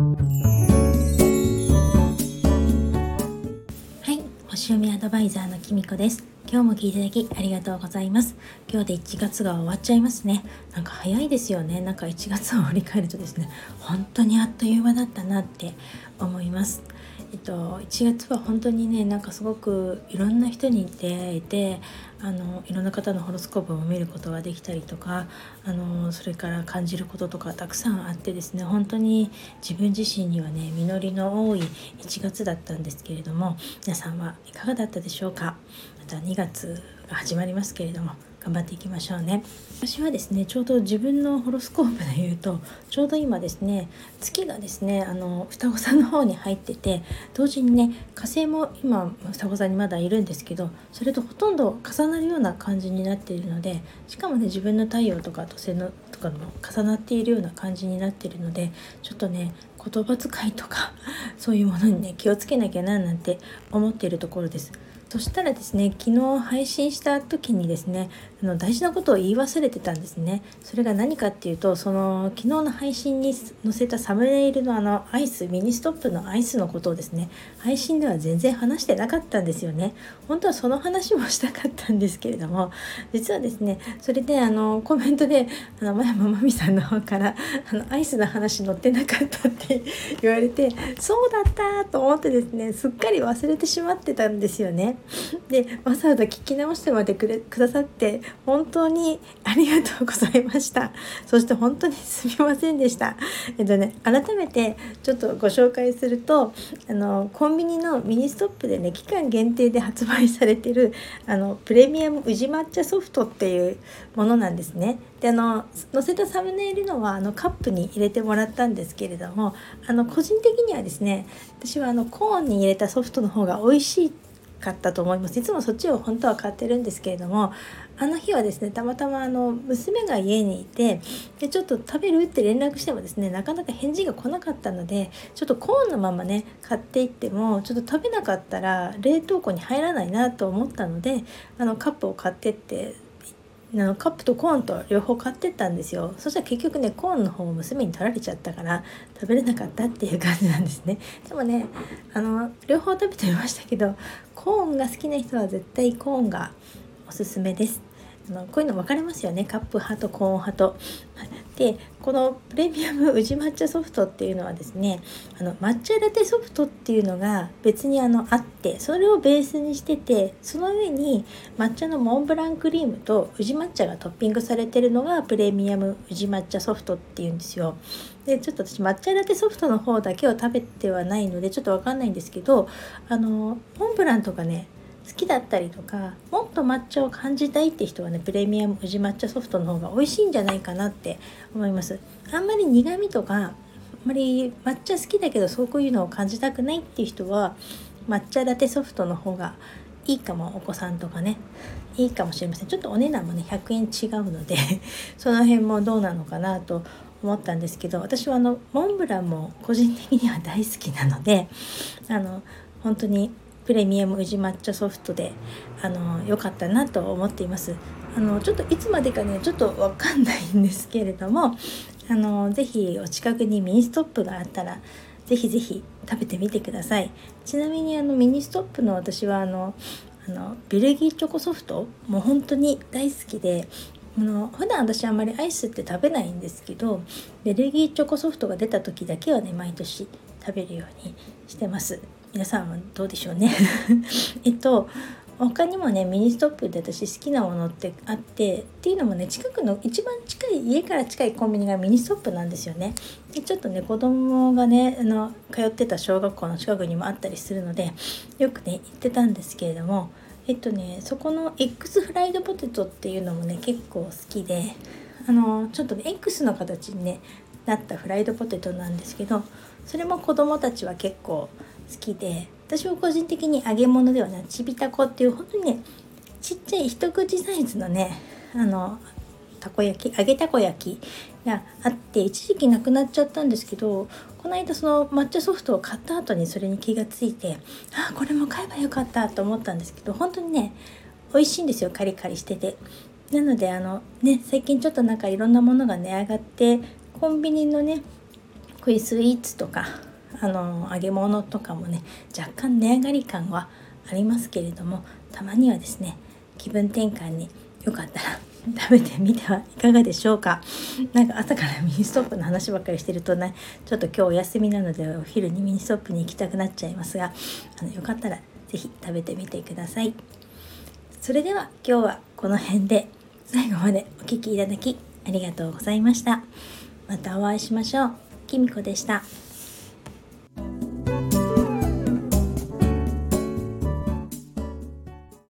はい星読みアドバイザーのきみこです。今日も聞いていただきありがとうございます。今日で1月が終わっちゃいますね。なんか早いですよね。なんか1月を振り返るとですね本当にあっという間だったなって思います。えっと、1月は本当にねなんかすごくいろんな人に出会えてあのいろんな方のホロスコープを見ることができたりとかあのそれから感じることとかたくさんあってですね本当に自分自身にはね実りの多い1月だったんですけれども皆さんはいかがだったでしょうか？また2月が始まりますけれども。頑張っていきましょうね私はですねちょうど自分のホロスコープで言うとちょうど今ですね月がですねあの双子さんの方に入ってて同時にね火星も今双子さんにまだいるんですけどそれとほとんど重なるような感じになっているのでしかもね自分の太陽とか土星のとかも重なっているような感じになっているのでちょっとね言葉遣いとかそういうものにね気をつけなきゃななんて思っているところです。そしたらですね昨日配信した時にですねあの大事なことを言い忘れてたんですね。それが何かっていうとその昨日の配信に載せたサムネイルのあのアイスミニストップのアイスのことをですね配信では全然話してなかったんですよね。本当はその話もしたかったんですけれども実はですねそれであのコメントであの前もまみさんの方からあのアイスの話載ってなかったって 言われてそうだったと思ってですねすっかり忘れてしまってたんですよね。でわざわざ聞き直してまでくれくださって本当にありがとうございました。そして本当にすみませんでした。えっとね改めてちょっとご紹介するとあのコンビニのミニストップでね期間限定で発売されてるあのプレミアム宇治抹茶ソフトっていうものなんですね。であの載せたサムネイルのはあのカップに入れてもらったんですけれどもあの個人的にはですね私はあのコーンに入れたソフトの方が美味しいってかったと思います。いつもそっちを本当は買ってるんですけれどもあの日はですねたまたまあの娘が家にいてでちょっと食べるって連絡してもですねなかなか返事が来なかったのでちょっとコーンのままね買っていってもちょっと食べなかったら冷凍庫に入らないなと思ったのであのカップを買ってってあのカップとコーンと両方買ってったんですよ。そしたら結局ねコーンの方を娘に取られちゃったから食べれなかったっていう感じなんですね。でもねあの両方食べてみましたけどコーンが好きな人は絶対コーンがおすすめです。あのこういうの分かれますよね。カップ派とコーン派と。でこのプレミアム宇治抹茶ソフトっていうのはですねあの抹茶ラテソフトっていうのが別にあのあってそれをベースにしててその上に抹茶のモンブランクリームと宇治抹茶がトッピングされてるのがプレミアム宇治抹茶ソフトっていうんですよ。でちょっと私抹茶ラテソフトの方だけを食べてはないのでちょっと分かんないんですけどあのモンブランとかね好きだったりとかもっと抹茶を感じたいって人はねプレミアム宇治抹茶ソフトの方が美味しいんじゃないかなって思います。あんまり苦味とかあんまり抹茶好きだけどそういうのを感じたくないっていう人は抹茶ラテソフトの方がいいかも。お子さんとかね。いいかもしれません。ちょっとお値段もね100円違うので その辺もどうなのかなと思ったんですけど私はあのモンブランも個人的には大好きなのであの本当にプレミアム宇治抹茶ソフトであの良かったなと思っています。あのちょっといつまでかねちょっとわかんないんですけれどもあのぜひお近くにミニストップがあったらぜひぜひ食べてみてください。ちなみにあのミニストップの私はあのあのベルギーチョコソフトもう本当に大好きであの普段私あんまりアイスって食べないんですけどベルギーチョコソフトが出た時だけはね毎年食べるようにしてます。皆さんはどうでしょうね えっと他にもねミニストップで私好きなものってあってっていうのもね近くの一番近い家から近いコンビニがミニストップなんですよね。でちょっとね子供がねあの通ってた小学校の近くにもあったりするのでよくね行ってたんですけれどもえっとねそこの X フライドポテトっていうのもね結構好きであのちょっとね X の形にねなったフライドポテトなんですけどそれも子供たちは結構きで私は個人的に揚げ物ではなちびたこっていう本当にねちっちゃい一口サイズのねあのたこ焼き揚げたこ焼きがあって一時期なくなっちゃったんですけどこの間その抹茶ソフトを買った後にそれに気がついてあこれも買えばよかったと思ったんですけど本当にね美味しいんですよカリカリしてて。なのであのね最近ちょっとなんかいろんなものが値上がってコンビニのねこういうスイーツとかあの揚げ物とかもね若干値上がり感はありますけれどもたまにはですね気分転換によかったら 食べてみてはいかがでしょうか。なんか朝からミニストップの話ばっかりしてるとねちょっと今日お休みなのでお昼にミニストップに行きたくなっちゃいますがあのよかったら是非食べてみてください。それでは今日はこの辺で最後までお聴きいただきありがとうございました。またお会いしましょう。きみこでした。